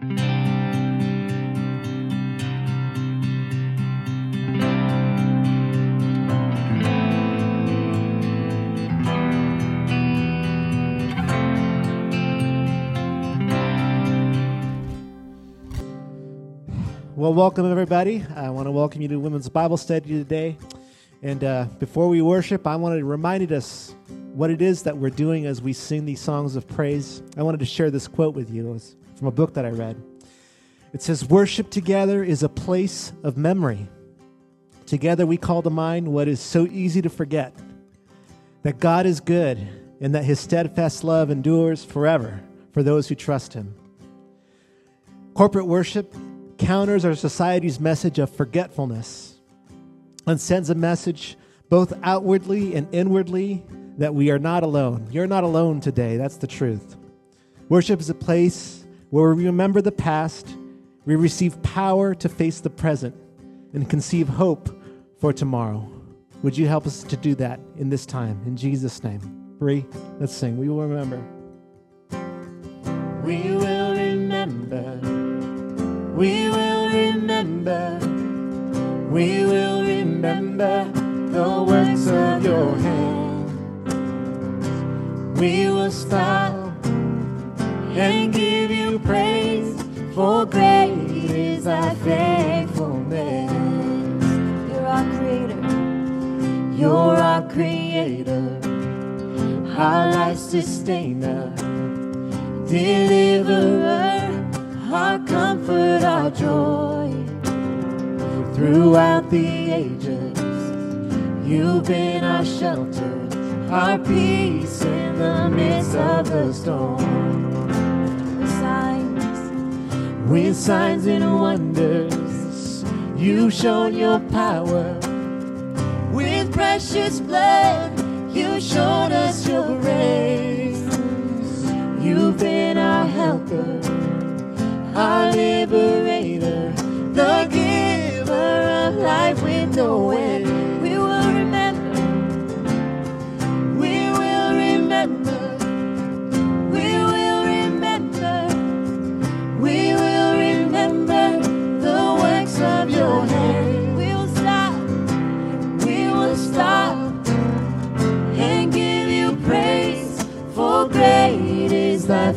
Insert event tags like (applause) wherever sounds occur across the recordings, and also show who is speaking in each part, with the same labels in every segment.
Speaker 1: Well, welcome everybody. I want to welcome you to Women's Bible Study today. And uh, before we worship, I wanted to remind us what it is that we're doing as we sing these songs of praise. I wanted to share this quote with you. It was from a book that I read. It says, Worship together is a place of memory. Together we call to mind what is so easy to forget that God is good and that his steadfast love endures forever for those who trust him. Corporate worship counters our society's message of forgetfulness and sends a message both outwardly and inwardly that we are not alone. You're not alone today. That's the truth. Worship is a place where we remember the past, we receive power to face the present, and conceive hope for tomorrow. Would you help us to do that in this time? In Jesus' name. Bree, let's sing. We will remember.
Speaker 2: We will remember we will remember, we will remember the works of your hands. We will stop and give you praise, for great is thy faithfulness. You're our creator, you're our creator, our life sustainer, deliverer our comfort, our joy. Throughout the ages, you've been our shelter, our peace in the midst of the storm. With signs, and wonders, you've shown your power. With precious blood, you showed us your grace. You've been our helper our liberator, the giver of life with no end.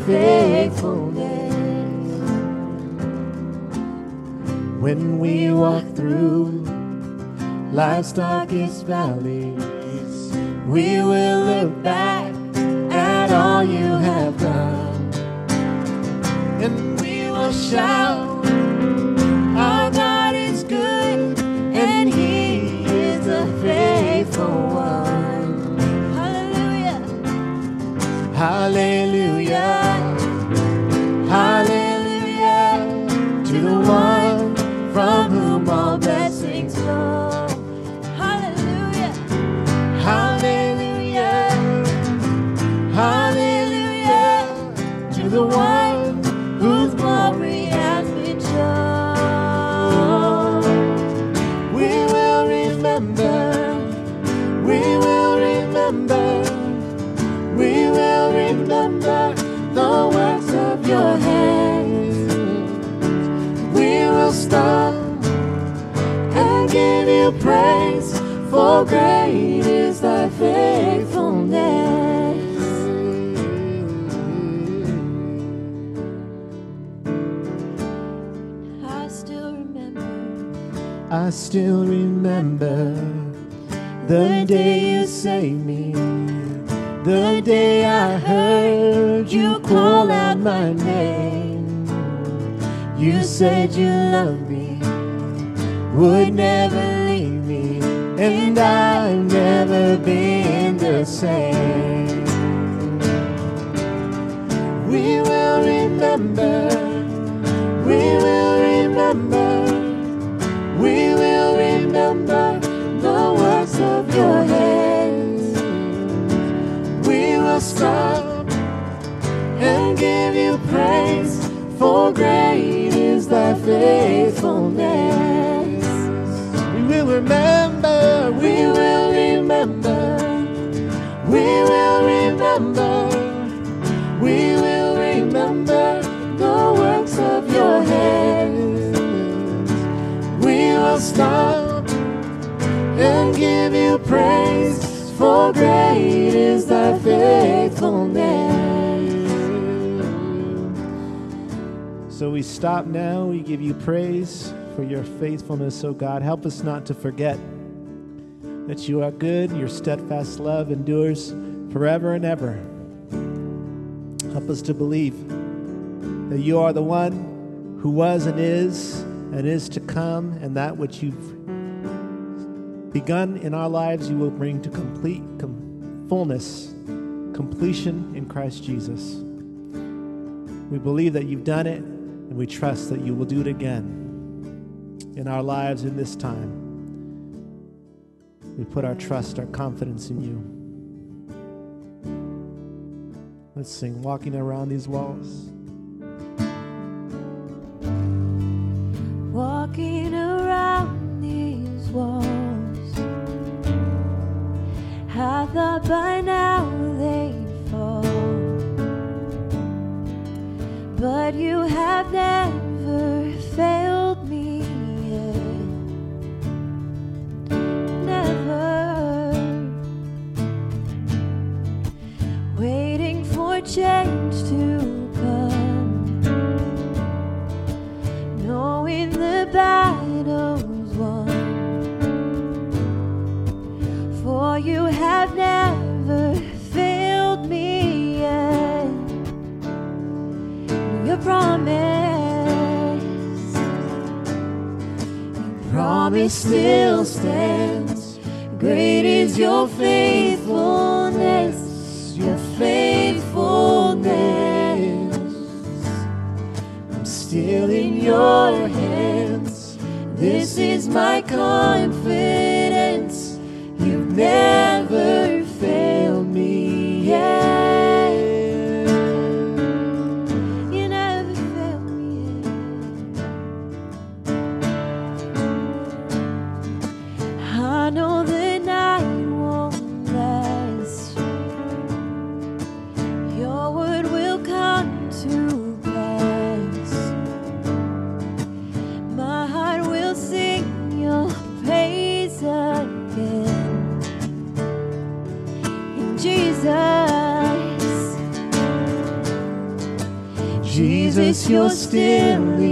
Speaker 2: Faithfulness. When we walk through life's darkest valleys, we will look back at all you have done, and we will shout, Our God is good, and He is a faithful one. Hallelujah! Hallelujah! Hallelujah remember the works of your hands. We will stop and give you praise, for great is thy faithfulness. I still remember. I still remember the day you saved me. The day I heard you call out my name. You said you loved me would never leave me, and I've never been the same. We will remember, we will remember, we will remember the works of your hands just up and give you praise, for great is thy faithfulness. We will remember, we will remember, we will remember, we will remember the works of your
Speaker 1: hands. We will stop and give you praise for great is thy faithfulness. So we stop now. We give you praise for your faithfulness, O God. Help us not to forget that you are good, your steadfast love endures forever and ever. Help us to believe that you are the one who was and is and is to come, and that which you've begun in our lives, you will bring to complete com- fullness, completion in Christ Jesus. We believe that you've done it, and we trust that you will do it again in our lives in this time. We put our trust, our confidence in you. Let's sing Walking Around These Walls.
Speaker 2: Thought by now they'd fall, but you have never promise still stands. Great is your faithfulness, your faithfulness. I'm still in your hands. This is my confidence. You've never failed still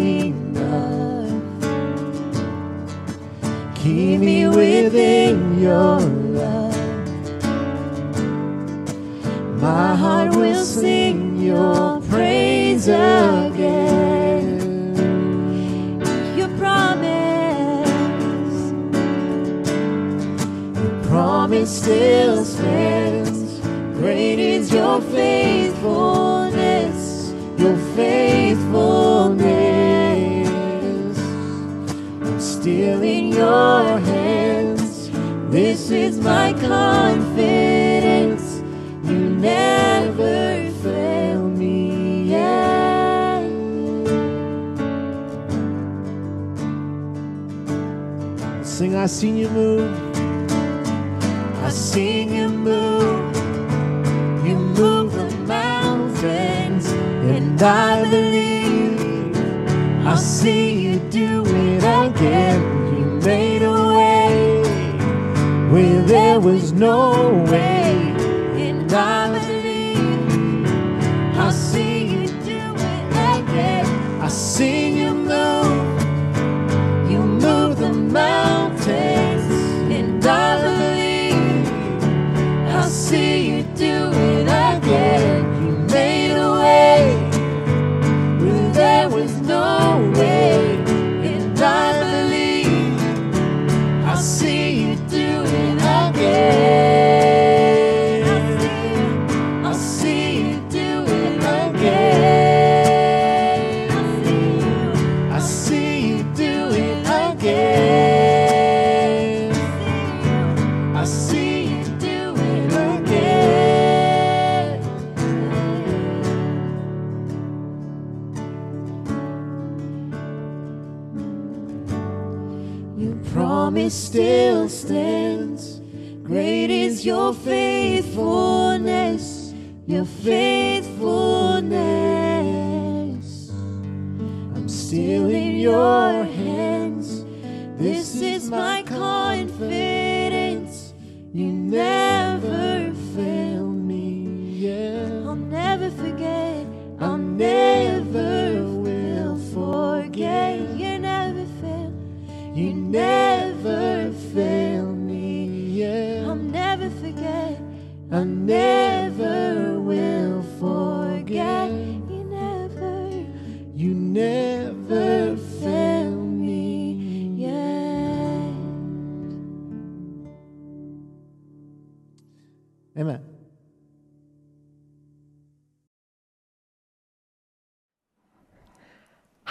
Speaker 2: see you do it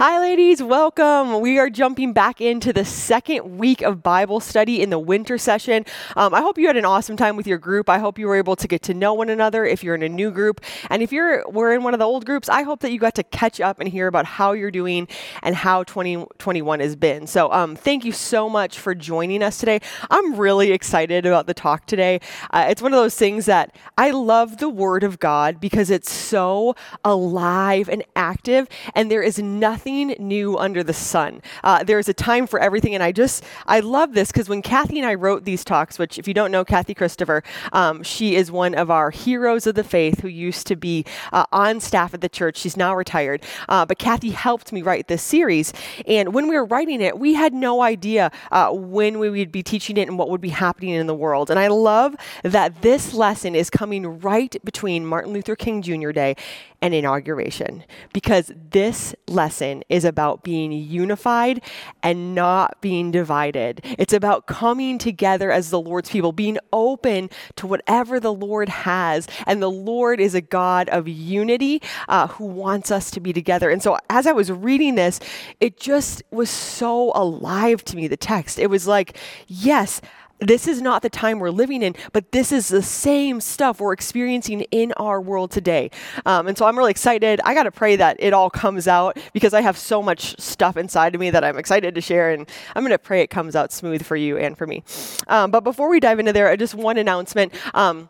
Speaker 3: Hi, ladies, welcome. We are jumping back into the second week of Bible study in the winter session. Um, I hope you had an awesome time with your group. I hope you were able to get to know one another if you're in a new group. And if you're were in one of the old groups, I hope that you got to catch up and hear about how you're doing and how 2021 has been. So, um, thank you so much for joining us today. I'm really excited about the talk today. Uh, it's one of those things that I love the Word of God because it's so alive and active, and there is nothing new under the sun. Uh, there's a time for everything, and I just I love this because when Kathy and I wrote these talks, which if you don't know Kathy Christopher, um, she is one of our heroes of the faith who used to be uh, on staff at the church. She's now retired, uh, but Kathy helped me write this series, and when we were writing it, we had no idea uh, when we would be teaching it and what would be happening in the world. And I love that this lesson is coming right between Martin Luther King Jr. Day and inauguration because this lesson is about being unified and not being divided. It's about coming together as the Lord's people, being open to whatever the Lord has. And the Lord is a God of unity uh, who wants us to be together. And so as I was reading this, it just was so alive to me, the text. It was like, yes, this is not the time we're living in, but this is the same stuff we're experiencing in our world today. Um, and so I'm really excited. I got to pray that it all comes out because I have so much stuff inside of me that I'm excited to share. And I'm going to pray it comes out smooth for you and for me. Um, but before we dive into there, just one announcement. Um,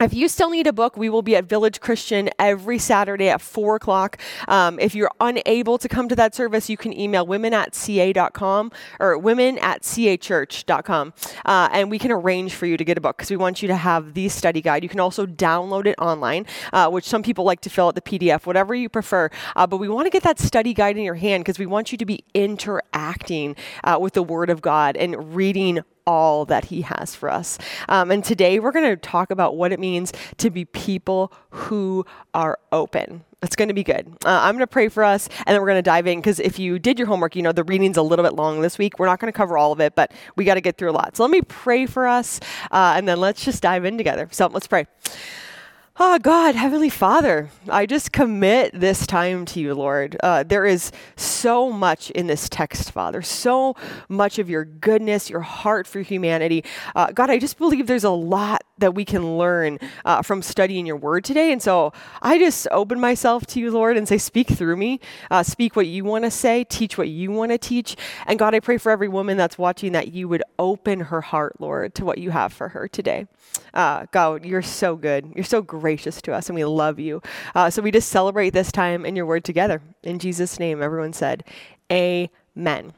Speaker 3: if you still need a book, we will be at Village Christian every Saturday at 4 o'clock. Um, if you're unable to come to that service, you can email women at ca.com or women at cachurch.com. Uh, and we can arrange for you to get a book because we want you to have the study guide. You can also download it online, uh, which some people like to fill out the PDF, whatever you prefer. Uh, but we want to get that study guide in your hand because we want you to be interacting uh, with the Word of God and reading all that He has for us. Um, and today we're going to talk about what it means to be people who are open. It's going to be good. Uh, I'm going to pray for us, and then we're going to dive in because if you did your homework, you know the reading's a little bit long this week. We're not going to cover all of it, but we got to get through a lot. So let me pray for us, uh, and then let's just dive in together. So let's pray. Oh, God, Heavenly Father, I just commit this time to you, Lord. Uh, there is so much in this text, Father, so much of your goodness, your heart for humanity. Uh, God, I just believe there's a lot that we can learn uh, from studying your word today. And so I just open myself to you, Lord, and say, Speak through me. Uh, speak what you want to say, teach what you want to teach. And God, I pray for every woman that's watching that you would open her heart, Lord, to what you have for her today. Uh, God, you're so good. You're so gracious to us, and we love you. Uh, so we just celebrate this time in your word together. In Jesus' name, everyone said, Amen.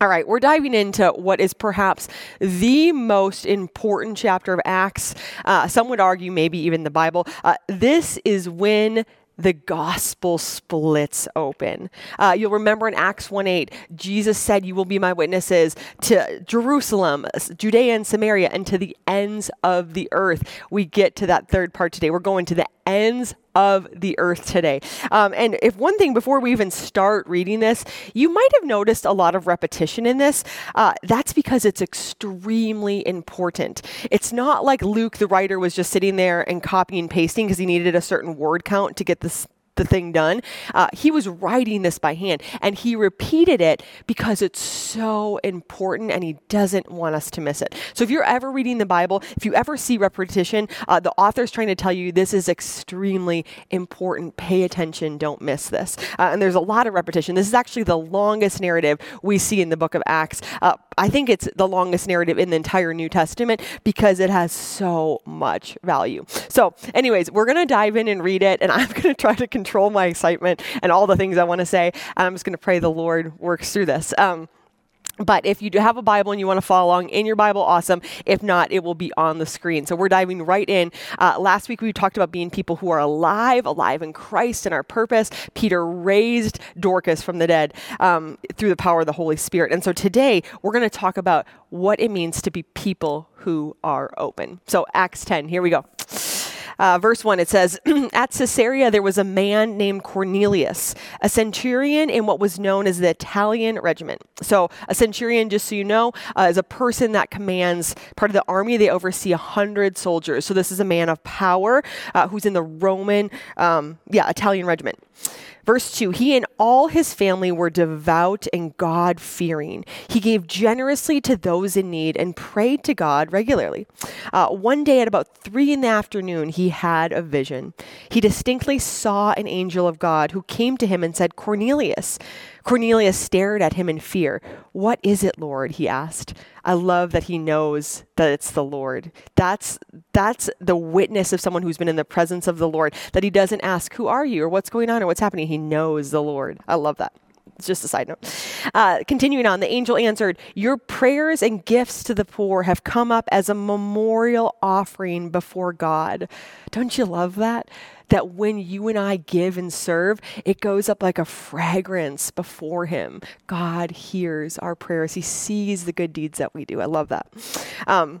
Speaker 3: All right, we're diving into what is perhaps the most important chapter of Acts. Uh, some would argue, maybe even the Bible. Uh, this is when the gospel splits open. Uh, you'll remember in Acts 1 8, Jesus said, You will be my witnesses to Jerusalem, Judea, and Samaria, and to the ends of the earth. We get to that third part today. We're going to the ends of the earth today. Um, and if one thing before we even start reading this, you might have noticed a lot of repetition in this. Uh, that's because it's extremely important. It's not like Luke, the writer, was just sitting there and copying and pasting because he needed a certain word count to get this the thing done. Uh, he was writing this by hand and he repeated it because it's so important and he doesn't want us to miss it. So if you're ever reading the Bible, if you ever see repetition, uh, the author's trying to tell you this is extremely important. Pay attention, don't miss this. Uh, and there's a lot of repetition. This is actually the longest narrative we see in the book of Acts. I think it's the longest narrative in the entire New Testament because it has so much value. So, anyways, we're going to dive in and read it, and (laughs) I'm going to try to control my excitement and all the things I want to say. And I'm just going to pray the Lord works through this. Um, But if you do have a Bible and you want to follow along in your Bible, awesome. If not, it will be on the screen. So we're diving right in. Uh, last week we talked about being people who are alive, alive in Christ and our purpose. Peter raised Dorcas from the dead um, through the power of the Holy Spirit. And so today we're going to talk about what it means to be people who are open. So Acts 10, here we go. Uh, verse 1, it says, (clears throat) At Caesarea there was a man named Cornelius, a centurion in what was known as the Italian regiment. So, a centurion, just so you know, uh, is a person that commands part of the army. They oversee 100 soldiers. So, this is a man of power uh, who's in the Roman, um, yeah, Italian regiment. Verse 2 He and all his family were devout and God fearing. He gave generously to those in need and prayed to God regularly. Uh, one day at about three in the afternoon, he had a vision. He distinctly saw an angel of God who came to him and said, Cornelius. Cornelius stared at him in fear. What is it, Lord? he asked. I love that he knows that it's the Lord. That's that's the witness of someone who's been in the presence of the Lord. That he doesn't ask, "Who are you?" or "What's going on?" or "What's happening." He knows the Lord. I love that. It's just a side note. Uh, continuing on, the angel answered, Your prayers and gifts to the poor have come up as a memorial offering before God. Don't you love that? That when you and I give and serve, it goes up like a fragrance before Him. God hears our prayers, He sees the good deeds that we do. I love that. Um,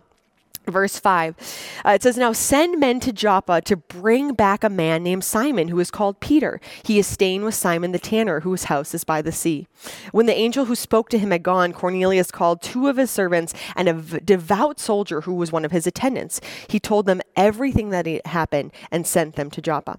Speaker 3: Verse 5, uh, it says, Now send men to Joppa to bring back a man named Simon, who is called Peter. He is staying with Simon the tanner, whose house is by the sea. When the angel who spoke to him had gone, Cornelius called two of his servants and a v- devout soldier who was one of his attendants. He told them everything that had happened and sent them to Joppa.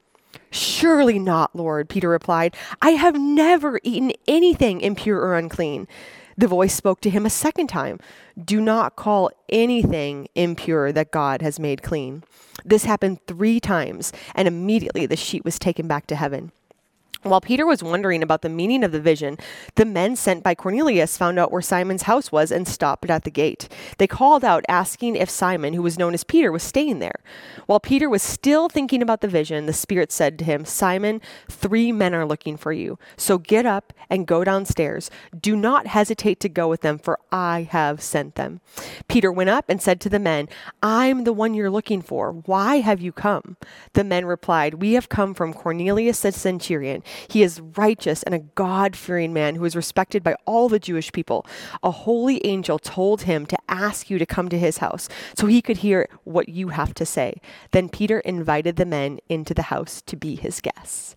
Speaker 3: Surely not, Lord, Peter replied. I have never eaten anything impure or unclean. The voice spoke to him a second time Do not call anything impure that God has made clean. This happened three times, and immediately the sheet was taken back to heaven. While Peter was wondering about the meaning of the vision, the men sent by Cornelius found out where Simon's house was and stopped at the gate. They called out, asking if Simon, who was known as Peter, was staying there. While Peter was still thinking about the vision, the Spirit said to him, Simon, three men are looking for you. So get up and go downstairs. Do not hesitate to go with them, for I have sent them. Peter went up and said to the men, I'm the one you're looking for. Why have you come? The men replied, We have come from Cornelius the centurion he is righteous and a God fearing man who is respected by all the Jewish people. A holy angel told him to ask you to come to his house so he could hear what you have to say. Then Peter invited the men into the house to be his guests.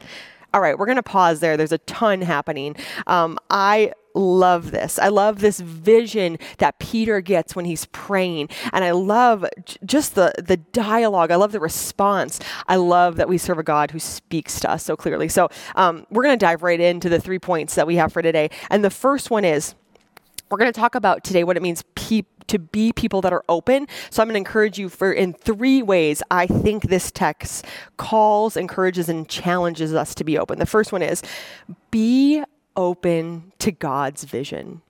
Speaker 3: All right, we're going to pause there. There's a ton happening. Um, I love this. I love this vision that Peter gets when he's praying. And I love j- just the, the dialogue. I love the response. I love that we serve a God who speaks to us so clearly. So um, we're going to dive right into the three points that we have for today. And the first one is we're going to talk about today what it means pe- to be people that are open. So I'm going to encourage you for in three ways I think this text calls, encourages, and challenges us to be open. The first one is be open to God's vision.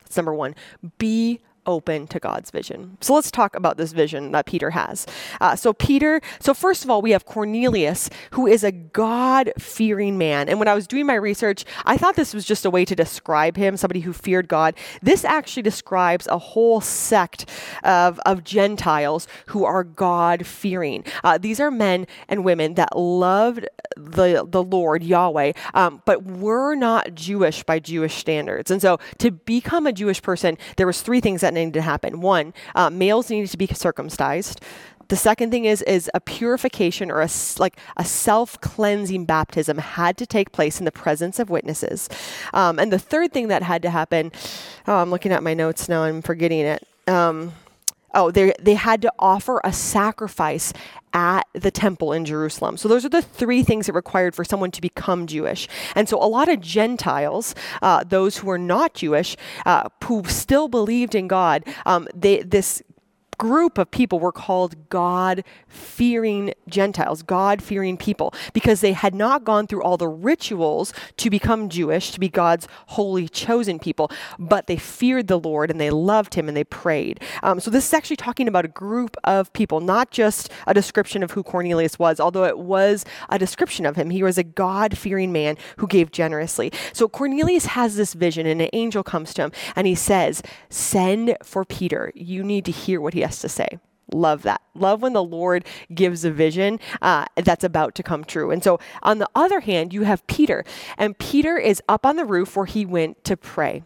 Speaker 3: That's number one. Be open to God's vision. So let's talk about this vision that Peter has. Uh, so, Peter, so first of all, we have Cornelius, who is a God fearing man. And when I was doing my research, I thought this was just a way to describe him, somebody who feared God. This actually describes a whole sect of, of Gentiles who are God fearing. Uh, these are men and women that loved the, the Lord, Yahweh, um, but were not Jewish by Jewish standards. And so, to become a Jewish person, there was three things that needed to happen. One, uh, males needed to be circumcised. The second thing is is a purification or a like a self cleansing baptism had to take place in the presence of witnesses. Um, and the third thing that had to happen, oh, I'm looking at my notes now. I'm forgetting it. Um, Oh, they they had to offer a sacrifice at the temple in Jerusalem. So those are the three things that required for someone to become Jewish. And so a lot of Gentiles, uh, those who were not Jewish, uh, who still believed in God, um, they this group of people were called God fearing Gentiles, God fearing people, because they had not gone through all the rituals to become Jewish, to be God's holy chosen people, but they feared the Lord and they loved him and they prayed. Um, so this is actually talking about a group of people, not just a description of who Cornelius was, although it was a description of him. He was a God fearing man who gave generously. So Cornelius has this vision, and an angel comes to him and he says, Send for Peter. You need to hear what he has to say. Love that. Love when the Lord gives a vision uh, that's about to come true. And so, on the other hand, you have Peter, and Peter is up on the roof where he went to pray.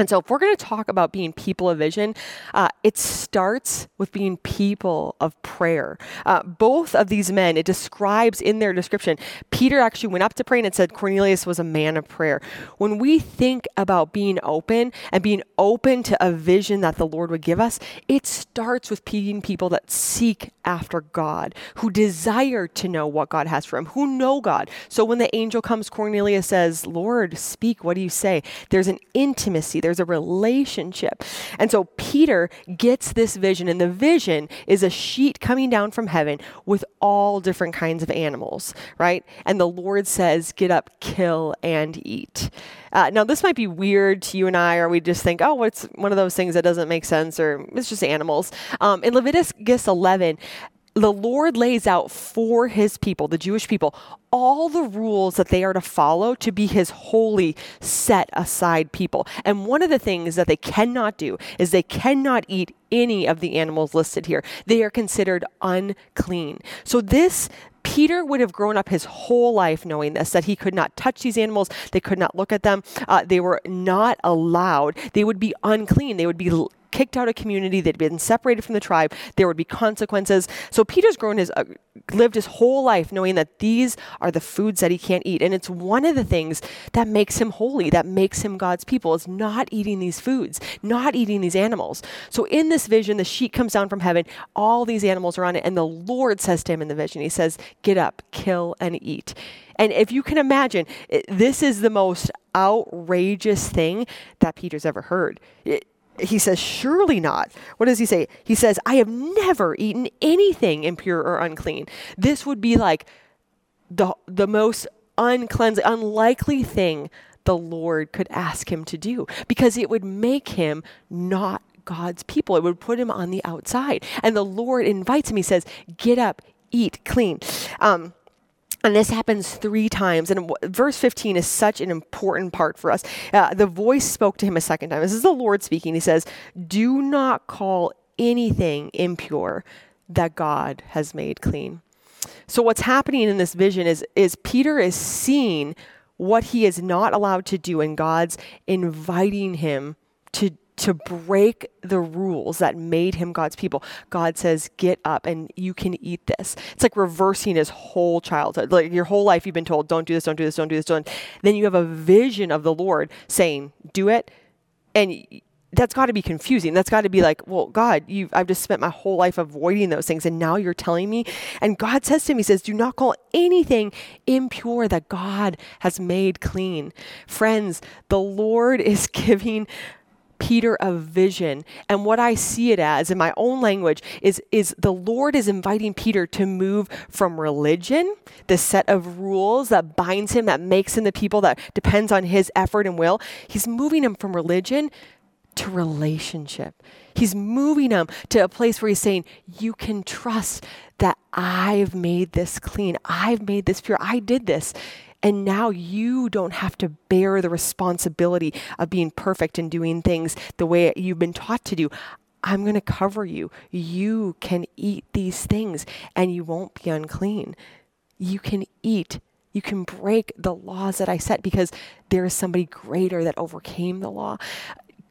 Speaker 3: And so, if we're going to talk about being people of vision, uh, it starts with being people of prayer. Uh, both of these men, it describes in their description, Peter actually went up to pray and it said Cornelius was a man of prayer. When we think about being open and being open to a vision that the Lord would give us, it starts with being people that seek after God, who desire to know what God has for them, who know God. So, when the angel comes, Cornelius says, Lord, speak, what do you say? There's an intimacy there's a relationship. And so Peter gets this vision, and the vision is a sheet coming down from heaven with all different kinds of animals, right? And the Lord says, Get up, kill, and eat. Uh, now, this might be weird to you and I, or we just think, oh, what's one of those things that doesn't make sense, or it's just animals. Um, in Leviticus 11, the Lord lays out for his people, the Jewish people, all the rules that they are to follow to be his holy, set aside people. And one of the things that they cannot do is they cannot eat any of the animals listed here. They are considered unclean. So this Peter would have grown up his whole life knowing this that he could not touch these animals, they could not look at them, uh, they were not allowed, they would be unclean, they would be kicked out of community, they'd been separated from the tribe, there would be consequences. So Peter's grown his uh, lived his whole life knowing that these are the foods that he can't eat. And it's one of the things that makes him holy, that makes him God's people, is not eating these foods, not eating these animals. So in this vision, the sheet comes down from heaven, all these animals are on it, and the Lord says to him in the vision, He says, Get up, kill, and eat. And if you can imagine, it, this is the most outrageous thing that Peter's ever heard. It, he says, Surely not. What does he say? He says, I have never eaten anything impure or unclean. This would be like the, the most uncleansed, unlikely thing the Lord could ask him to do because it would make him not God's people. It would put him on the outside. And the Lord invites him. He says, Get up, eat clean. Um, and this happens three times. And verse 15 is such an important part for us. Uh, the voice spoke to him a second time. This is the Lord speaking. He says, Do not call anything impure that God has made clean. So, what's happening in this vision is, is Peter is seeing what he is not allowed to do, and God's inviting him to to break the rules that made him God's people. God says, Get up and you can eat this. It's like reversing his whole childhood. Like your whole life, you've been told, Don't do this, don't do this, don't do this, don't. Then you have a vision of the Lord saying, Do it. And that's got to be confusing. That's got to be like, well, God, you I've just spent my whole life avoiding those things and now you're telling me. And God says to me, he says, do not call anything impure that God has made clean. Friends, the Lord is (laughs) giving Peter a vision. And what I see it as in my own language is, is the Lord is inviting Peter to move from religion, the set of rules that binds him, that makes him the people that depends on his effort and will. He's moving him from religion to relationship. He's moving him to a place where he's saying, You can trust that I've made this clean. I've made this pure. I did this. And now you don't have to bear the responsibility of being perfect and doing things the way you've been taught to do. I'm going to cover you. You can eat these things and you won't be unclean. You can eat. You can break the laws that I set because there is somebody greater that overcame the law.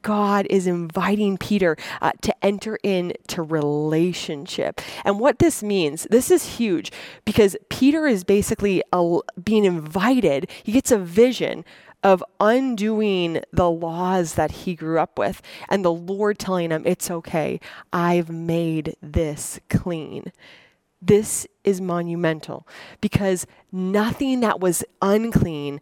Speaker 3: God is inviting Peter uh, to enter into relationship. And what this means, this is huge because Peter is basically a, being invited, he gets a vision of undoing the laws that he grew up with and the Lord telling him, It's okay, I've made this clean. This is monumental because nothing that was unclean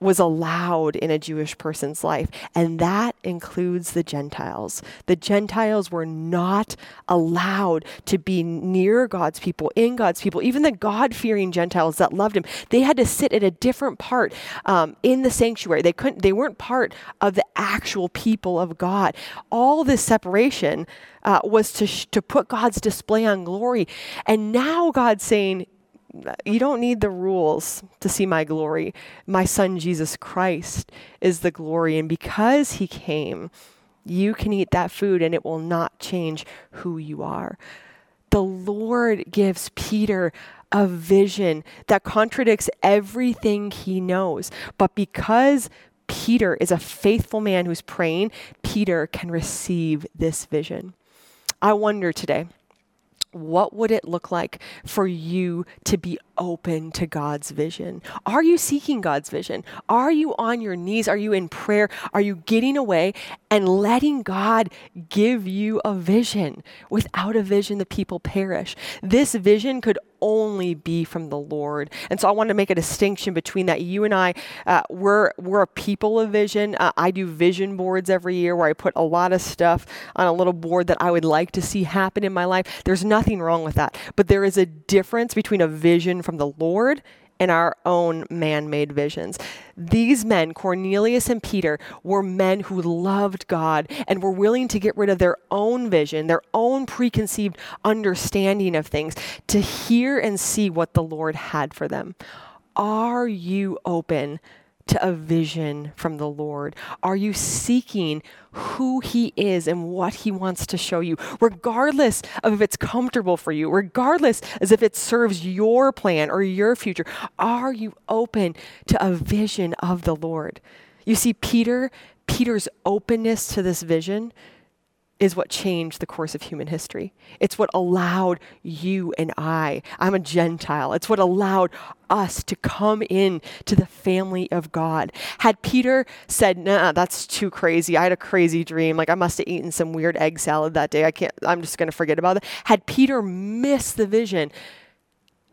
Speaker 3: was allowed in a Jewish person's life, and that includes the Gentiles. The Gentiles were not allowed to be near God's people, in God's people. Even the God fearing Gentiles that loved Him, they had to sit at a different part um, in the sanctuary. They couldn't. They weren't part of the actual people of God. All this separation uh, was to sh- to put God's display on glory, and now God's saying you don't need the rules to see my glory. My son Jesus Christ is the glory. And because he came, you can eat that food and it will not change who you are. The Lord gives Peter a vision that contradicts everything he knows. But because Peter is a faithful man who's praying, Peter can receive this vision. I wonder today what would it look like for you to be open to God's vision? Are you seeking God's vision? Are you on your knees? Are you in prayer? Are you getting away and letting God give you a vision? Without a vision, the people perish. This vision could only be from the Lord. And so I want to make a distinction between that. You and I, uh, we're, we're a people of vision. Uh, I do vision boards every year where I put a lot of stuff on a little board that I would like to see happen in my life. There's nothing wrong with that. But there is a difference between a vision from the Lord and our own man made visions. These men, Cornelius and Peter, were men who loved God and were willing to get rid of their own vision, their own preconceived understanding of things, to hear and see what the Lord had for them. Are you open to a vision from the Lord? Are you seeking who He is and what He wants to show you, regardless of if it's comfortable for you, regardless as if it serves your plan or your future? Are you open to a vision of the Lord? You see, Peter, Peter's openness to this vision is what changed the course of human history. It's what allowed you and I, I'm a Gentile, it's what allowed us to come in to the family of God. Had Peter said, nah, that's too crazy. I had a crazy dream. Like I must have eaten some weird egg salad that day. I can't, I'm just going to forget about it. Had Peter missed the vision,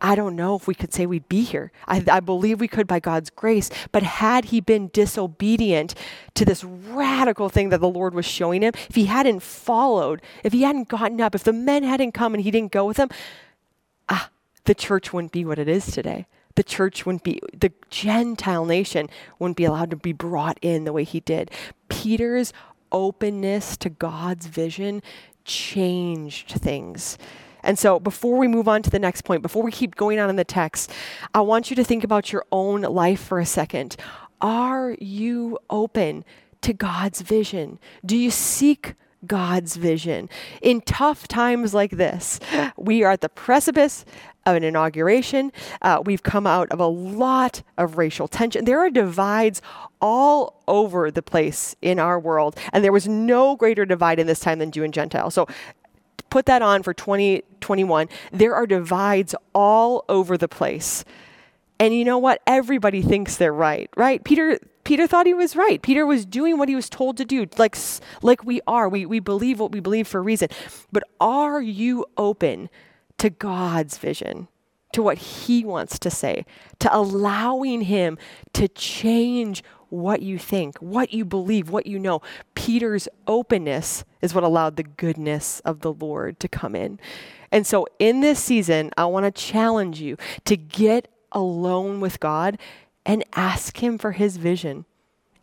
Speaker 3: I don't know if we could say we'd be here. I, I, believe we could by God's grace. But had he been disobedient to this radical thing that the Lord was showing him, if he hadn't followed, if he hadn't gotten up, if the men hadn't come and he didn't go with them, ah, the church wouldn't be what it is today. The church wouldn't be, the Gentile nation wouldn't be allowed to be brought in the way he did. Peter's openness to God's vision changed things. And so, before we move on to the next point, before we keep going on in the text, I want you to think about your own life for a second. Are you open to God's vision? Do you seek God's vision? In tough times like this, we are at the precipice of an inauguration. Uh, we've come out of a lot of racial tension. There are divides all over the place in our world, and there was no greater divide in this time than Jew and Gentile. So put that on for 2021, there are divides all over the place. And you know what? Everybody thinks they're right, right? Peter Peter thought he was right. Peter was doing what he was told to do, like like we are. We we believe what we believe for a reason. But are you open to God's vision? To what he wants to say, to allowing him to change what you think, what you believe, what you know. Peter's openness is what allowed the goodness of the Lord to come in. And so in this season, I want to challenge you to get alone with God and ask Him for His vision.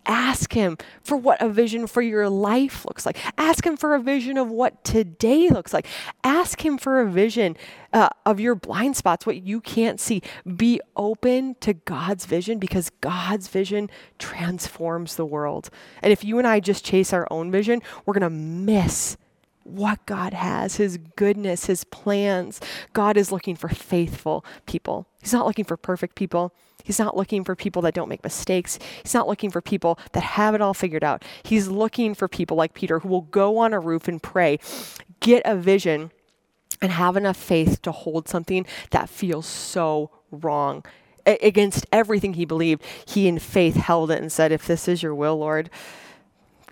Speaker 3: Ask Him for what a vision for your life looks like. Ask Him for a vision of what today looks like. Ask Him for a vision uh, of your blind spots, what you can't see. Be open to God's vision because God's vision transforms the world. And if you and I just chase our own vision, we're going to miss what God has, His goodness, His plans. God is looking for faithful people. He's not looking for perfect people. He's not looking for people that don't make mistakes. He's not looking for people that have it all figured out. He's looking for people like Peter who will go on a roof and pray, get a vision, and have enough faith to hold something that feels so wrong a- against everything he believed, he in faith held it and said, If this is your will, Lord,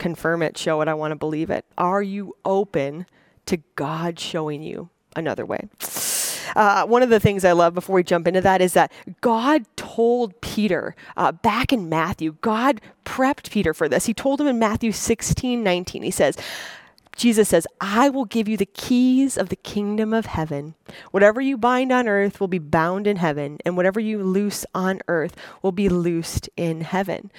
Speaker 3: confirm it, show it, I want to believe it. Are you open to God showing you another way? Uh, one of the things I love before we jump into that is that God told Peter uh, back in Matthew, God prepped Peter for this. He told him in Matthew 16 19, he says, Jesus says, I will give you the keys of the kingdom of heaven. Whatever you bind on earth will be bound in heaven, and whatever you loose on earth will be loosed in heaven.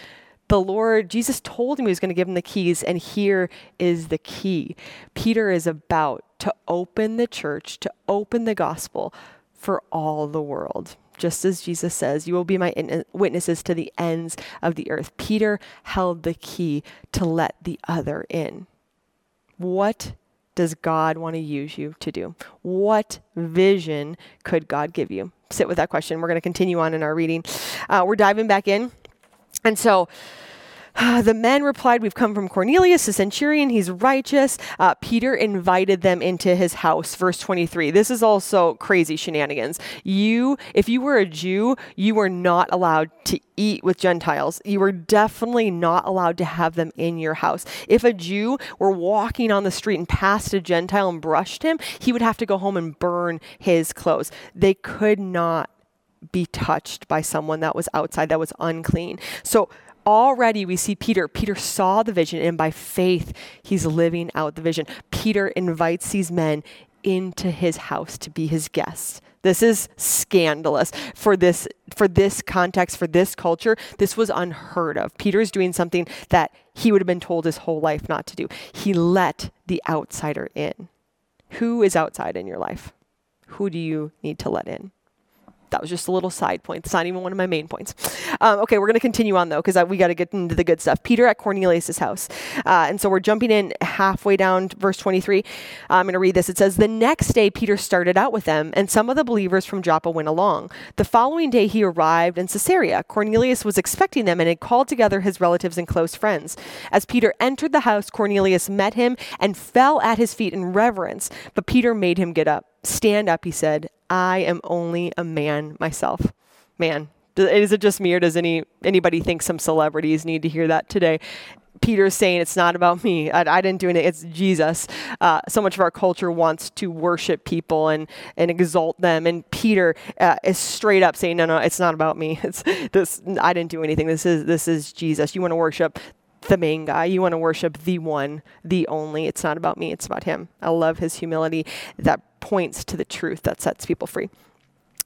Speaker 3: The Lord, Jesus told him he was going to give him the keys, and here is the key. Peter is about to open the church, to open the gospel for all the world. Just as Jesus says, you will be my in- witnesses to the ends of the earth. Peter held the key to let the other in. What does God want to use you to do? What vision could God give you? Sit with that question. We're going to continue on in our reading. Uh, we're diving back in. And so, (sighs) the men replied, We've come from Cornelius, the centurion. He's righteous. Uh, Peter invited them into his house. Verse 23. This is also crazy shenanigans. You, if you were a Jew, you were not allowed to eat with Gentiles. You were definitely not allowed to have them in your house. If a Jew were walking on the street and passed a Gentile and brushed him, he would have to go home and burn his clothes. They could not be touched by someone that was outside, that was unclean. So, already we see Peter. Peter saw the vision, and by faith, he's living out the vision. Peter invites these men into his house to be his guests. This is scandalous for this for this context for this culture. This was unheard of. Peter is doing something that he would have been told his whole life not to do. He let the outsider in. Who is outside in your life? Who do you need to let in? That was just a little side point. It's not even one of my main points. Um, okay, we're going to continue on though, because we got to get into the good stuff. Peter at Cornelius' house. Uh, and so we're jumping in halfway down verse 23. I'm going to read this. It says, The next day, Peter started out with them, and some of the believers from Joppa went along. The following day, he arrived in Caesarea. Cornelius was expecting them and had called together his relatives and close friends. As Peter entered the house, Cornelius met him and fell at his feet in reverence. But Peter made him get up. Stand up, he said. I am only a man myself. Man, is it just me or does any anybody think some celebrities need to hear that today? Peter's saying it's not about me. I, I didn't do it. It's Jesus. Uh, so much of our culture wants to worship people and, and exalt them. And Peter uh, is straight up saying, no, no, it's not about me. (laughs) It's this. I didn't do anything. This is this is Jesus. You want to worship the main guy. You want to worship the one, the only. It's not about me. It's about him. I love his humility. That points to the truth that sets people free.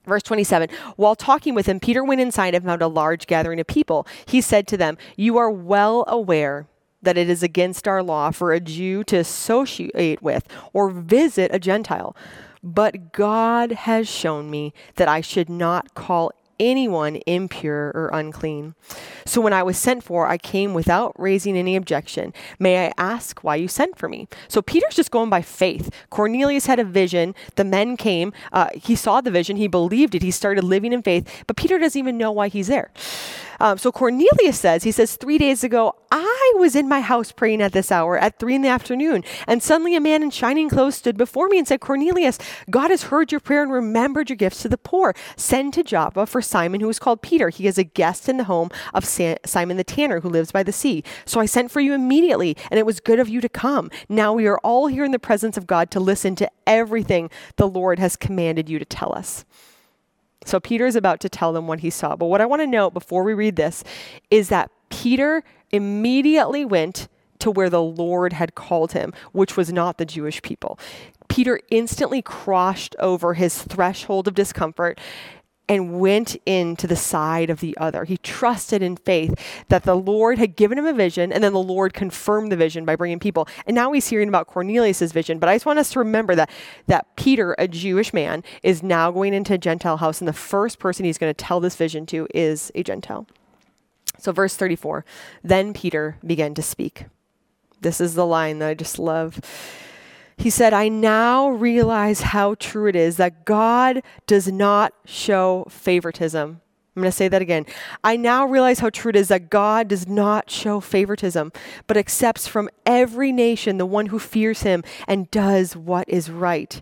Speaker 3: Verse 27 While talking with him, Peter went inside and found a large gathering of people. He said to them, You are well aware that it is against our law for a Jew to associate with or visit a Gentile. But God has shown me that I should not call anyone impure or unclean. So when I was sent for, I came without raising any objection. May I ask why you sent for me? So Peter's just going by faith. Cornelius had a vision. The men came. Uh, he saw the vision. He believed it. He started living in faith. But Peter doesn't even know why he's there. Um, so Cornelius says, he says, three days ago, I was in my house praying at this hour at three in the afternoon. And suddenly a man in shining clothes stood before me and said, Cornelius, God has heard your prayer and remembered your gifts to the poor. Send to Joppa for Simon, who is called Peter. He is a guest in the home of Simon the tanner, who lives by the sea. So I sent for you immediately, and it was good of you to come. Now we are all here in the presence of God to listen to everything the Lord has commanded you to tell us. So Peter is about to tell them what he saw. But what I want to note before we read this is that Peter immediately went to where the Lord had called him, which was not the Jewish people. Peter instantly crossed over his threshold of discomfort and went into the side of the other. He trusted in faith that the Lord had given him a vision, and then the Lord confirmed the vision by bringing people. And now he's hearing about Cornelius's vision. But I just want us to remember that that Peter, a Jewish man, is now going into a Gentile house, and the first person he's going to tell this vision to is a Gentile. So, verse 34 Then Peter began to speak. This is the line that I just love. He said, I now realize how true it is that God does not show favoritism. I'm going to say that again. I now realize how true it is that God does not show favoritism, but accepts from every nation the one who fears him and does what is right.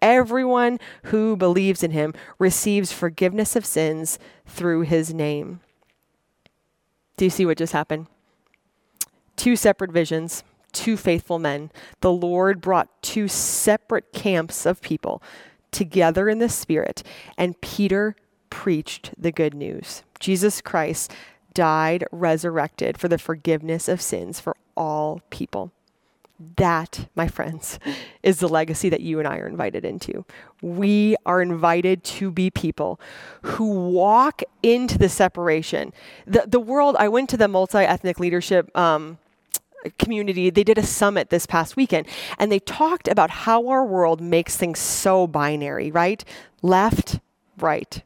Speaker 3: everyone who believes in him receives forgiveness of sins through his name. Do you see what just happened? Two separate visions, two faithful men. The Lord brought two separate camps of people together in the Spirit, and Peter preached the good news. Jesus Christ died, resurrected for the forgiveness of sins for all people. That, my friends, (laughs) is the legacy that you and I are invited into. We are invited to be people who walk into the separation. The, the world, I went to the multi ethnic leadership um, community. They did a summit this past weekend, and they talked about how our world makes things so binary, right? Left, right,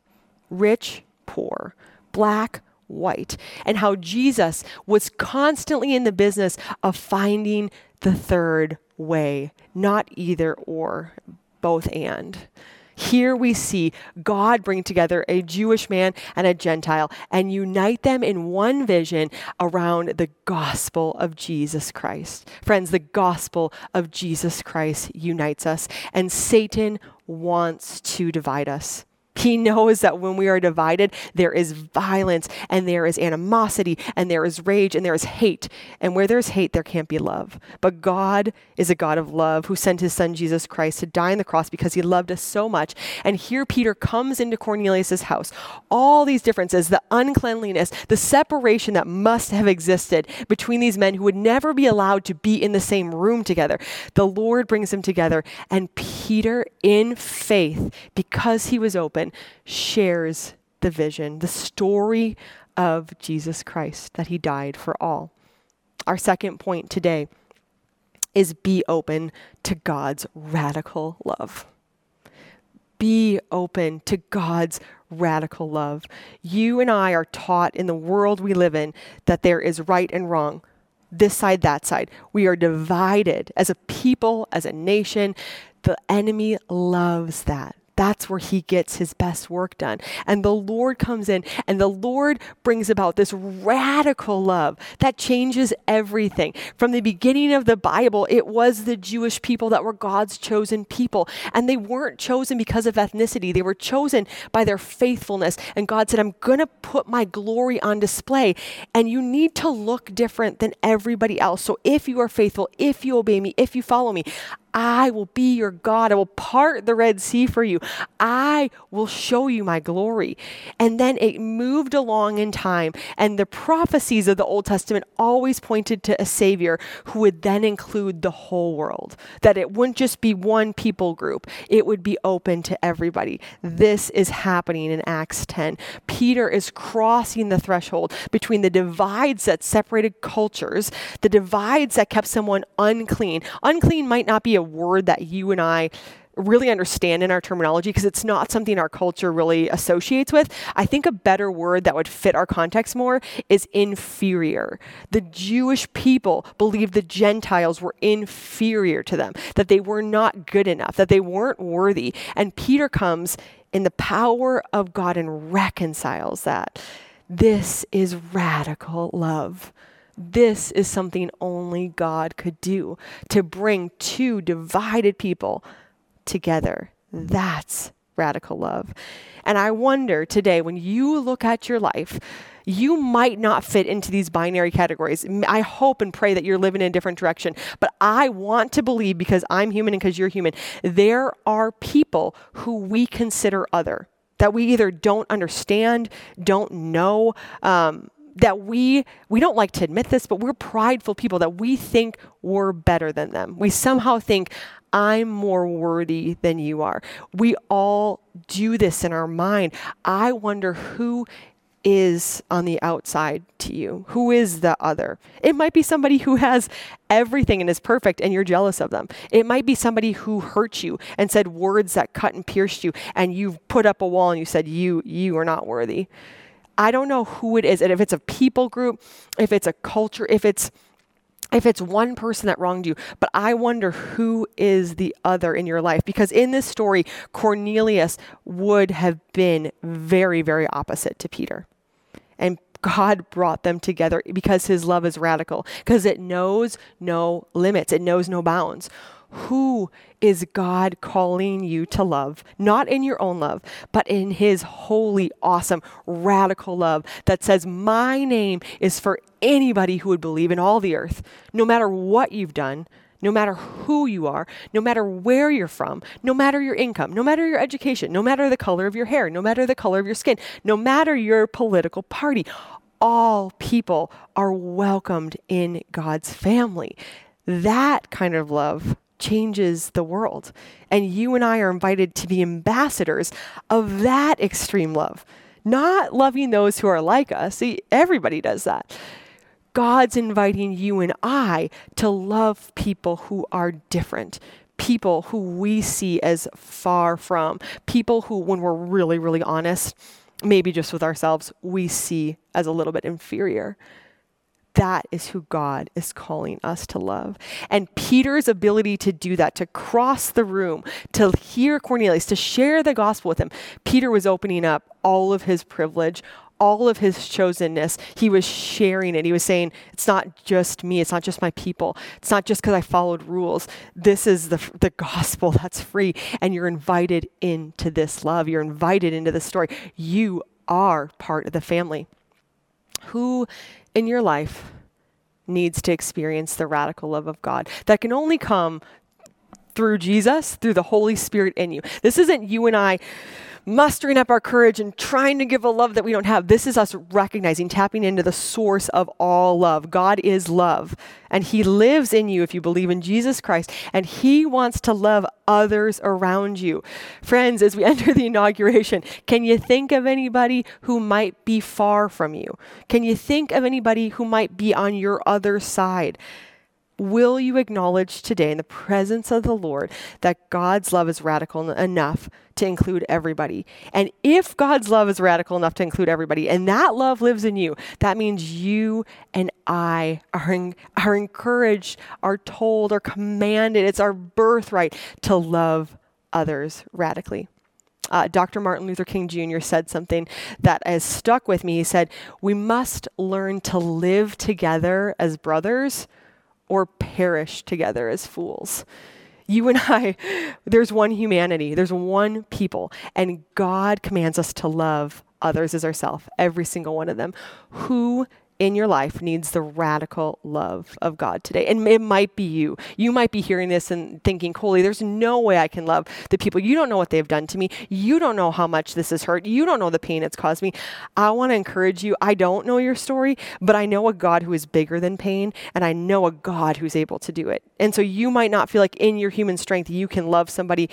Speaker 3: rich, poor, black, white, and how Jesus was constantly in the business of finding the third way, not either or, both and. Here we see God bring together a Jewish man and a Gentile and unite them in one vision around the gospel of Jesus Christ. Friends, the gospel of Jesus Christ unites us, and Satan wants to divide us. He knows that when we are divided, there is violence and there is animosity and there is rage and there is hate. And where there's hate, there can't be love. But God is a God of love who sent his son Jesus Christ to die on the cross because he loved us so much. And here Peter comes into Cornelius' house. All these differences, the uncleanliness, the separation that must have existed between these men who would never be allowed to be in the same room together. The Lord brings them together. And Peter, in faith, because he was open, shares the vision, the story of Jesus Christ, that he died for all. Our second point today is be open to God's radical love. Be open to God's radical love. You and I are taught in the world we live in that there is right and wrong, this side, that side. We are divided as a people, as a nation. The enemy loves that. That's where he gets his best work done. And the Lord comes in and the Lord brings about this radical love that changes everything. From the beginning of the Bible, it was the Jewish people that were God's chosen people. And they weren't chosen because of ethnicity, they were chosen by their faithfulness. And God said, I'm going to put my glory on display. And you need to look different than everybody else. So if you are faithful, if you obey me, if you follow me, I will be your God. I will part the Red Sea for you. I will show you my glory. And then it moved along in time, and the prophecies of the Old Testament always pointed to a Savior who would then include the whole world, that it wouldn't just be one people group, it would be open to everybody. This is happening in Acts 10. Peter is crossing the threshold between the divides that separated cultures, the divides that kept someone unclean. Unclean might not be a word that you and I really understand in our terminology because it's not something our culture really associates with. I think a better word that would fit our context more is inferior. The Jewish people believed the Gentiles were inferior to them, that they were not good enough, that they weren't worthy. And Peter comes in the power of God and reconciles that. This is radical love. This is something only God could do to bring two divided people together. That's radical love. And I wonder today, when you look at your life, you might not fit into these binary categories. I hope and pray that you're living in a different direction. But I want to believe, because I'm human and because you're human, there are people who we consider other, that we either don't understand, don't know. Um, that we we don't like to admit this but we're prideful people that we think we're better than them. We somehow think i'm more worthy than you are. We all do this in our mind. I wonder who is on the outside to you. Who is the other? It might be somebody who has everything and is perfect and you're jealous of them. It might be somebody who hurt you and said words that cut and pierced you and you've put up a wall and you said you you are not worthy I don't know who it is, and if it's a people group, if it's a culture, if it's if it's one person that wronged you, but I wonder who is the other in your life. Because in this story, Cornelius would have been very, very opposite to Peter. And God brought them together because his love is radical, because it knows no limits, it knows no bounds. Who is God calling you to love? Not in your own love, but in His holy, awesome, radical love that says, My name is for anybody who would believe in all the earth, no matter what you've done. No matter who you are, no matter where you're from, no matter your income, no matter your education, no matter the color of your hair, no matter the color of your skin, no matter your political party, all people are welcomed in God's family. That kind of love changes the world. And you and I are invited to be ambassadors of that extreme love, not loving those who are like us. See, everybody does that. God's inviting you and I to love people who are different, people who we see as far from, people who, when we're really, really honest, maybe just with ourselves, we see as a little bit inferior that is who God is calling us to love. And Peter's ability to do that, to cross the room, to hear Cornelius, to share the gospel with him, Peter was opening up all of his privilege, all of his chosenness. He was sharing it. He was saying, It's not just me, it's not just my people, it's not just because I followed rules. This is the, the gospel (laughs) that's free. And you're invited into this love, you're invited into this story. You are part of the family. Who in your life needs to experience the radical love of God that can only come through Jesus, through the Holy Spirit in you. This isn't you and I mustering up our courage and trying to give a love that we don't have. This is us recognizing, tapping into the source of all love. God is love, and He lives in you if you believe in Jesus Christ, and He wants to love others around you. Friends, as we (laughs) enter the inauguration, can you think of anybody who might be far from you? Can you think of anybody who might be on your other side? Will you acknowledge today in the presence of the Lord that God's love is radical enough to include everybody? And if God's love is radical enough to include everybody, and that love lives in you, that means you and I are, in, are encouraged, are told, are commanded, it's our birthright to love others radically. Uh, Dr. Martin Luther King Jr. said something that has stuck with me. He said, We must learn to live together as brothers or perish together as fools. You and I, (laughs) there's one humanity, there's one people, and God commands us to love others as ourselves, every single one of them. Who in your life needs the radical love of God today. And it might be you. You might be hearing this and thinking, Coley, there's no way I can love the people. You don't know what they've done to me. You don't know how much this has hurt. You don't know the pain it's caused me. I want to encourage you. I don't know your story, but I know a God who is bigger than pain, and I know a God who's able to do it. And so you might not feel like in your human strength you can love somebody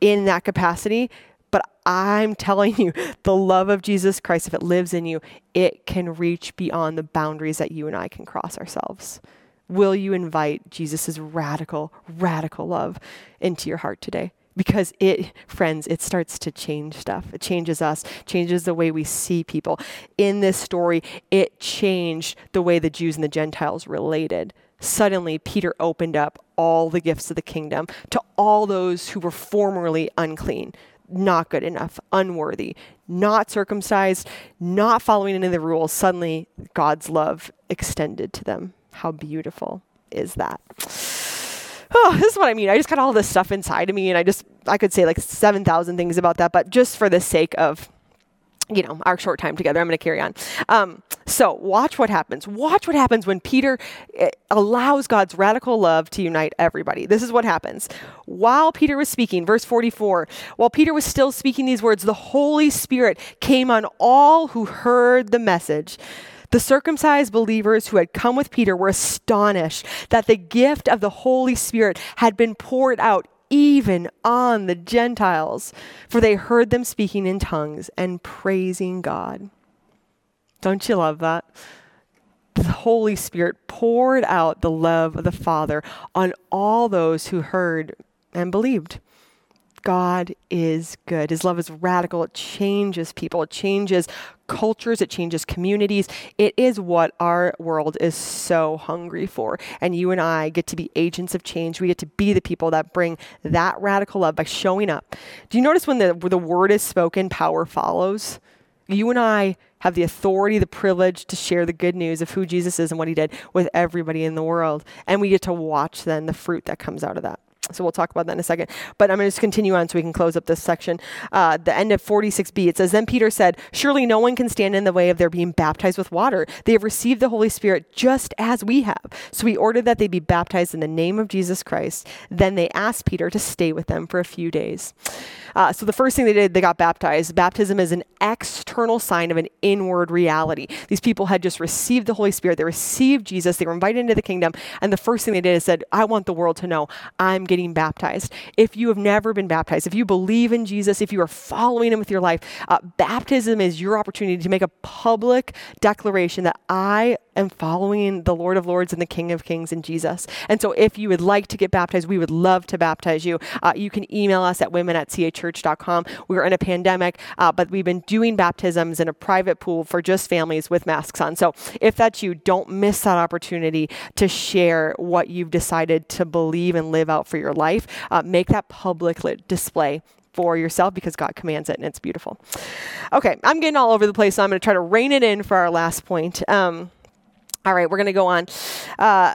Speaker 3: in that capacity, but I'm telling you, the love of Jesus Christ, if it lives in you, it can reach beyond the boundaries that you and I can cross ourselves. Will you invite Jesus' radical, radical love into your heart today? Because it, friends, it starts to change stuff. It changes us, changes the way we see people. In this story, it changed the way the Jews and the Gentiles related suddenly Peter opened up all the gifts of the kingdom to all those who were formerly unclean not good enough, unworthy, not circumcised, not following any of the rules, suddenly God's love extended to them. How beautiful is that? (sighs) Oh, this is what I mean. I just got all this stuff inside of me, and I just, I could say like 7,000 things about that, but just for the sake of you know, our short time together. I'm going to carry on. Um, so, watch what happens. Watch what happens when Peter eh, allows God's radical love to unite everybody. This is what happens. While Peter was speaking, verse 44, while Peter was still speaking these words, the Holy Spirit came on all who heard the message. The circumcised believers who had come with Peter were astonished that the gift of the Holy Spirit had been poured out even on the Gentiles, for they heard them speaking in tongues and praising God. Don't you love that? The Holy Spirit poured out the love of the Father on all those who heard and believed. God is good. His love is radical. It changes people, it changes cultures, it changes communities. It is what our world is so hungry for. And you and I get to be agents of change. We get to be the people that bring that radical love by showing up. Do you notice when the, the word is spoken, power follows? You and I have the authority, the privilege to share the good news of who Jesus is and what he did with everybody in the world. And we get to watch then the fruit that comes out of that. So we'll talk about that in a second. But I'm going to just continue on so we can close up this section. Uh, the end of 46b, it says, Then Peter said, Surely no one can stand in the way of their being baptized with water. They have received the Holy Spirit just as we have. So we ordered that they be baptized in the name of Jesus Christ. Then they asked Peter to stay with them for a few days. Uh, so the first thing they did, they got baptized. Baptism is an external sign of an inward reality. These people had just received the Holy Spirit. They received Jesus. They were invited into the kingdom. And the first thing they did is said, I want the world to know I'm getting baptized. If you have never been baptized, if you believe in Jesus, if you are following him with your life, uh, baptism is your opportunity to make a public declaration that I am following the Lord of Lords and the King of Kings in Jesus. And so if you would like to get baptized, we would love to baptize you. Uh, you can email us at women at church.com. We're in a pandemic, uh, but we've been doing baptisms in a private pool for just families with masks on. So if that's you, don't miss that opportunity to share what you've decided to believe and live out for your life. Uh, make that public display for yourself because God commands it and it's beautiful. Okay, I'm getting all over the place, so I'm going to try to rein it in for our last point. Um, all right, we're going to go on. Uh,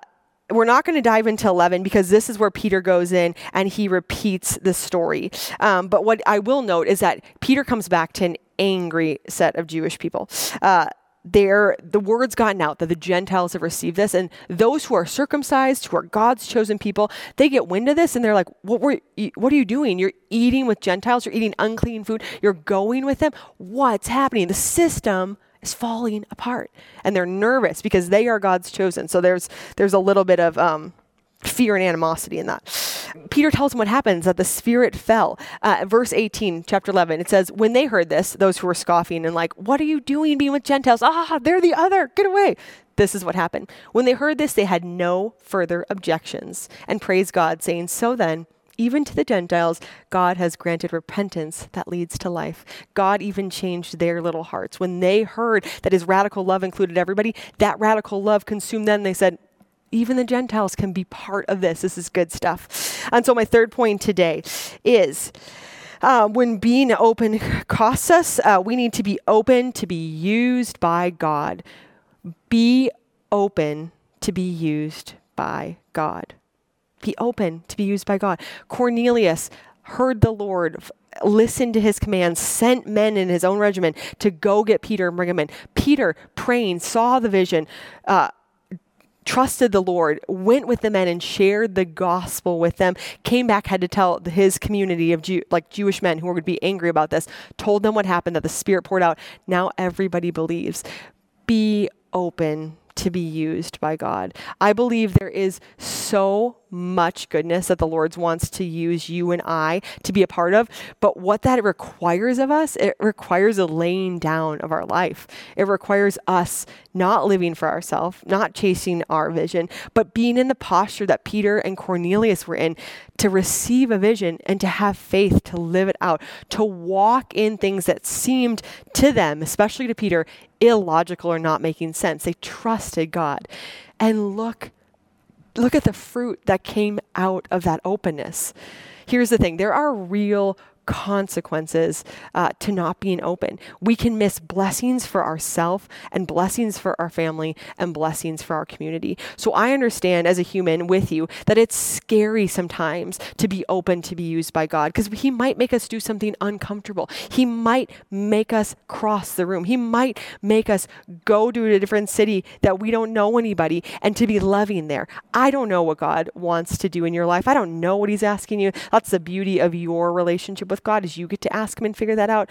Speaker 3: we're not going to dive into 11 because this is where Peter goes in and he repeats the story. Um, but what I will note is that Peter comes back to an angry set of Jewish people. Uh, there, the word's gotten out that the Gentiles have received this, and those who are circumcised, who are God's chosen people, they get wind of this, and they're like, "What were, what are you doing? You're eating with Gentiles. You're eating unclean food. You're going with them. What's happening? The system is falling apart and they're nervous because they are God's chosen. So there's there's a little bit of um, fear and animosity in that. Peter tells them what happens that the spirit fell. Uh, verse 18, chapter 11, it says, When they heard this, those who were scoffing and like, What are you doing being with Gentiles? Ah, they're the other, get away. This is what happened. When they heard this, they had no further objections and praised God, saying, So then, even to the Gentiles, God has granted repentance that leads to life. God even changed their little hearts. When they heard that his radical love included everybody, that radical love consumed them. They said, even the Gentiles can be part of this. This is good stuff. And so, my third point today is. Uh, when being open costs us, uh, we need to be open to be used by God. Be open to be used by God. Be open to be used by God. Cornelius heard the Lord, listened to his commands, sent men in his own regiment to go get Peter and bring him in. Peter, praying, saw the vision, uh, trusted the Lord, went with the men and shared the gospel with them, came back, had to tell his community of Jew, like Jewish men who would be angry about this, told them what happened, that the Spirit poured out. Now everybody believes. Be open to be used by God. I believe there is so much goodness that the Lord wants to use you and I to be a part of. But what that requires of us, it requires a laying down of our life. It requires us not living for ourselves, not chasing our vision, but being in the posture that Peter and Cornelius were in to receive a vision and to have faith to live it out, to walk in things that seemed to them, especially to Peter, illogical or not making sense. They trusted God. And look look at the fruit that came out of that openness. Here's the thing there are real consequences uh, to not being open. We can miss blessings for ourselves and blessings for our family and blessings for our community. So I understand as a human with you that it's scary sometimes to be open to be used by God because He might make us do something uncomfortable. He might make us cross the room. He might make us go to a different city that we don't know anybody and to be loving there. I don't know what God wants to do in your life. I don't know what He's asking you. That's the beauty of your relationship with God is you get to ask Him and figure that out.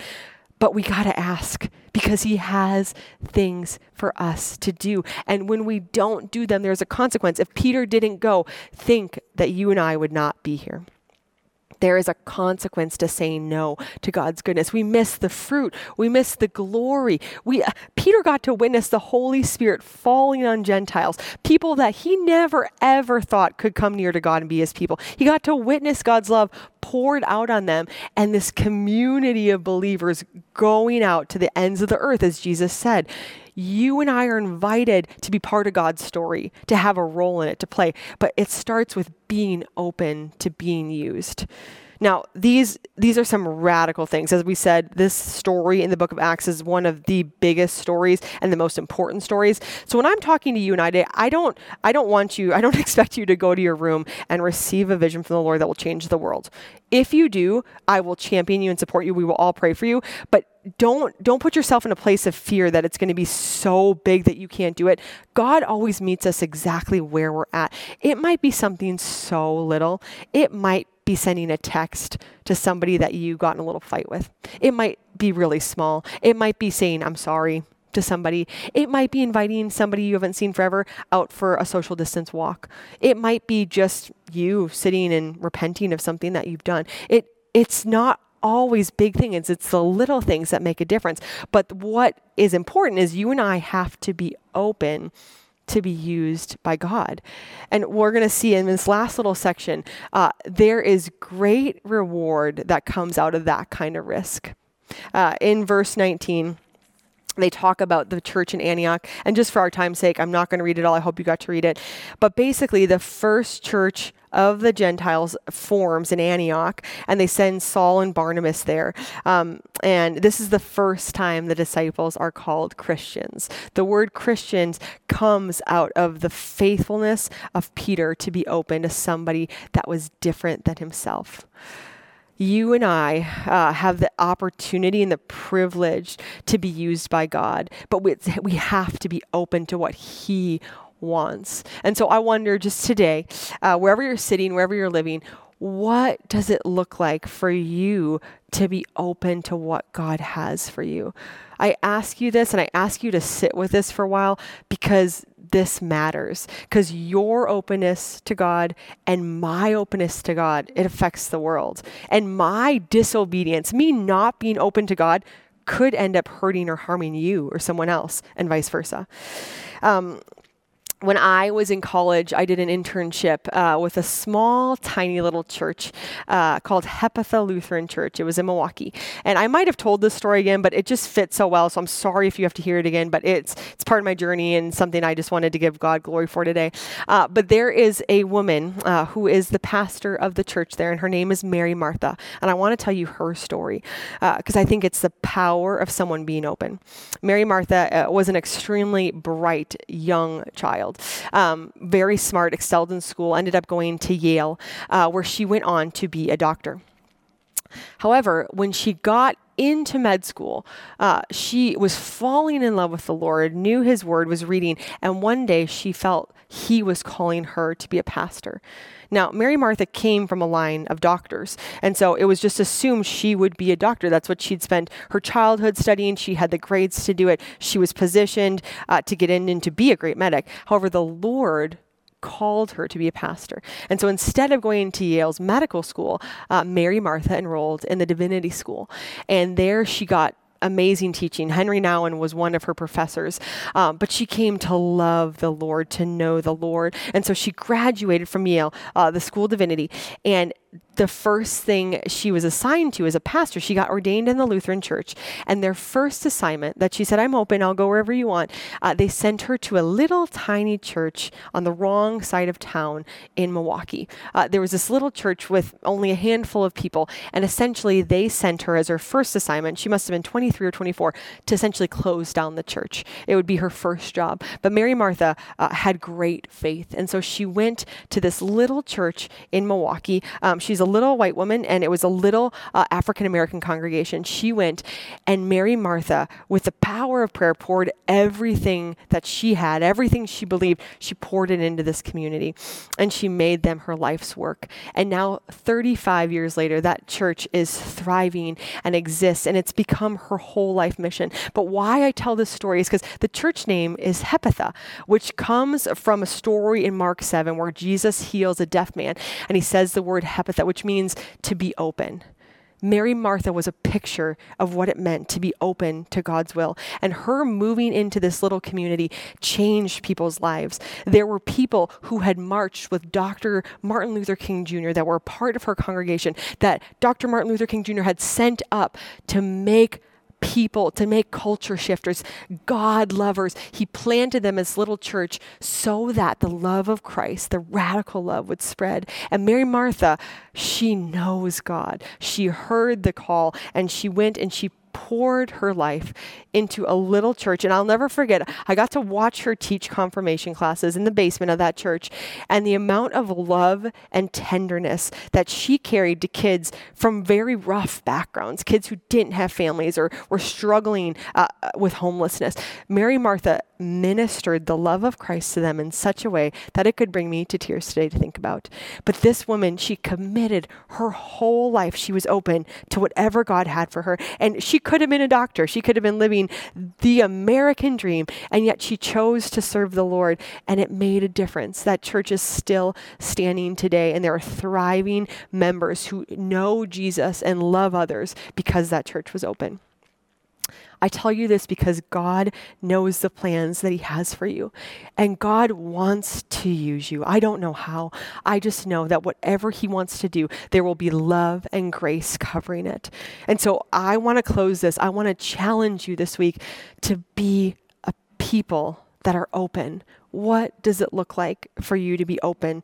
Speaker 3: But we got to ask because he has things for us to do. And when we don't do them, there's a consequence. If Peter didn't go, think that you and I would not be here there is a consequence to saying no to God's goodness. We miss the fruit. We miss the glory. We uh, Peter got to witness the Holy Spirit falling on Gentiles, people that he never ever thought could come near to God and be his people. He got to witness God's love poured out on them and this community of believers going out to the ends of the earth as Jesus said you and I are invited to be part of God's story, to have a role in it, to play. But it starts with being open to being used. Now, these these are some radical things. As we said, this story in the book of Acts is one of the biggest stories and the most important stories. So when I'm talking to you and I, I don't I don't want you, I don't (laughs) expect you to go to your room and receive a vision from the Lord that will change the world. If you do, I will champion you and support you. We will all pray for you, but don't don't put yourself in a place of fear that it's going to be so big that you can't do it. God always meets us exactly where we're at. It might be something so little. It might be sending a text to somebody that you got in a little fight with. It might be really small. It might be saying, I'm sorry to somebody. It might be inviting somebody you haven't seen forever out for a social distance walk. It might be just you sitting and repenting of something that you've done. It it's not always big things. It's the little things that make a difference. But what is important is you and I have to be open to be used by God. And we're going to see in this last little section, uh, there is great reward that comes out of that kind of risk. Uh, in verse 19, they talk about the church in Antioch. And just for our time's sake, I'm not going to read it all. I hope you got to read it. But basically, the first church of the Gentiles forms in Antioch, and they send Saul and Barnabas there. Um, and this is the first time the disciples are called Christians. The word Christians comes out of the faithfulness of Peter to be open to somebody that was different than himself you and I uh, have the opportunity and the privilege to be used by God, but we, we have to be open to what He wants. And so I wonder just today, uh, wherever you're sitting, wherever you're living, what does it look like for you to be open to what God has for you? I ask you this and I ask you to sit with this for a while because this matters. Because your openness to God and my openness to God, it affects the world. And my disobedience, me not being open to God, could end up hurting or harming you or someone else, and vice versa. Um, when I was in college, I did an internship uh, with a small, tiny little church uh, called Hephatha Lutheran Church. It was in Milwaukee, and I might have told this story again, but it just fits so well. So I'm sorry if you have to hear it again, but it's it's part of my journey and something I just wanted to give God glory for today. Uh, but there is a woman uh, who is the pastor of the church there, and her name is Mary Martha, and I want to tell you her story because uh, I think it's the power of someone being open. Mary Martha uh, was an extremely bright young child child. Um, very smart, excelled in school, ended up going to Yale, uh, where she went on to be a doctor. However, when she got into med school, uh, she was falling in love with the Lord, knew His word, was reading, and one day she felt He was calling her to be a pastor. Now, Mary Martha came from a line of doctors, and so it was just assumed she would be a doctor. That's what she'd spent her childhood studying. She had the grades to do it. She was positioned uh, to get in and to be a great medic. However, the Lord called her to be a pastor. And so instead of going to Yale's medical school, uh, Mary Martha enrolled in the divinity school. And there she got amazing teaching. Henri Nouwen was one of her professors, um, but she came to love the Lord, to know the Lord. And so she graduated from Yale, uh, the School of Divinity, and the first thing she was assigned to as a pastor, she got ordained in the Lutheran church. And their first assignment that she said, I'm open, I'll go wherever you want, uh, they sent her to a little tiny church on the wrong side of town in Milwaukee. Uh, there was this little church with only a handful of people. And essentially, they sent her as her first assignment, she must have been 23 or 24, to essentially close down the church. It would be her first job. But Mary Martha uh, had great faith. And so she went to this little church in Milwaukee. Um, Um, she's a little white woman, and it was a little uh, African American congregation. She went, and Mary Martha, with the power of prayer, poured everything that she had, everything she believed, she poured it into this community, and she made them her life's work. And now, 35 years later, that church is thriving and exists, and it's become her whole life mission. But why I tell this story is because the church name is Hephatha, which comes from a story in Mark 7 where Jesus heals a deaf man, and he says the word Hephatha, which means to be open. Mary Martha was a picture of what it meant to be open to God's will. And her moving into this little community changed people's lives. There were people who had marched with Dr. Martin Luther King Jr. that were part of her congregation that Dr. Martin Luther King Jr. had sent up to make people, to make culture shifters, God lovers. He planted them as little church so that the love of Christ, the radical love, would spread. And Mary Martha, she knows God. She heard the call and she went and she poured her life into a little church. And I'll never forget, I got to watch her teach confirmation classes in the basement of that church. And the amount of love and tenderness that she carried to kids from very rough backgrounds, kids who didn't have families or were struggling uh, with homelessness. Mary Martha ministered the love of Christ to them in such a way that it could bring me to tears today to think about. But this woman, she committed her whole life. She was open to whatever God had for her. And she could have been a doctor, she could have been living the American dream, and yet she chose to serve the Lord, and it made a difference. That church is still standing today, and there are thriving members who know Jesus and love others because that church was open. I tell you this because God knows the plans that He has for you. And God wants to use you. I don't know how. I just know that whatever He wants to do, there will be love and grace covering it. And so I want to close this. I want to challenge you this week to be a people that are open. What does it look like for you to be open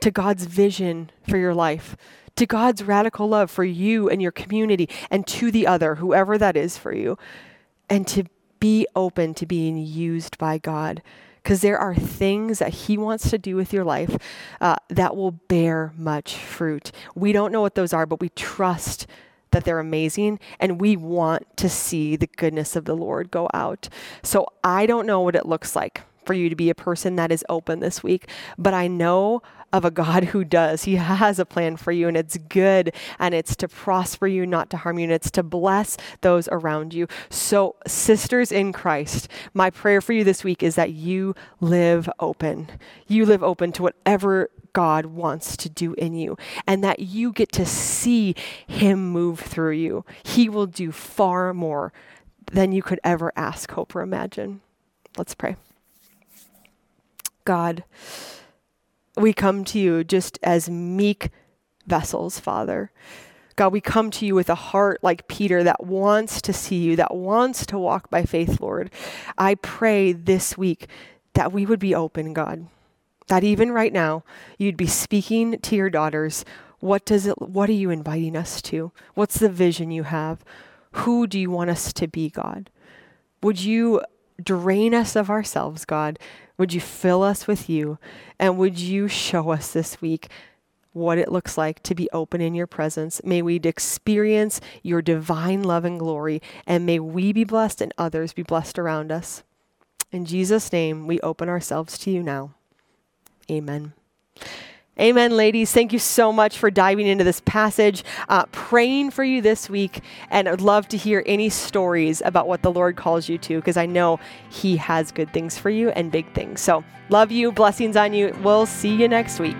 Speaker 3: to God's vision for your life? to God's radical love for you and your community and to the other, whoever that is for you and to be open to being used by God. Because there are things that He wants to do with your life uh, that will bear much fruit. We don't know what those are, but we trust that they're amazing and we want to see the goodness of the Lord go out. So I don't know what it looks like for you to be a person that is open this week, but I know of a God who does. He has a plan for you, and it's good, and it's to prosper you, not to harm you, and it's to bless those around you. So, sisters in Christ, my prayer for you this week is that you live open. You live open to whatever God wants to do in you, and that you get to see Him move through you. He will do far more than you could ever ask, hope, or imagine. Let's pray. God, we come to you just as meek vessels, Father. God, we come to you with a heart like Peter that wants to see you, that wants to walk by faith, Lord. I pray this week that we would be open, God. That even right now, you'd be speaking to your daughters. What does it what are you inviting us to? What's the vision you have? Who do you want us to be, God? Would you drain us of ourselves, God? Would you fill us with you? And would you show us this week what it looks like to be open in your presence? May we experience your divine love and glory, and may we be blessed and others be blessed around us. In Jesus' name, we open ourselves to you now. Amen. Amen, ladies. Thank you so much for diving into this passage, uh, praying for you this week. And I'd love to hear any stories about what the Lord calls you to, because I know He has good things for you and big things. So, love you. Blessings on you. We'll see you next week.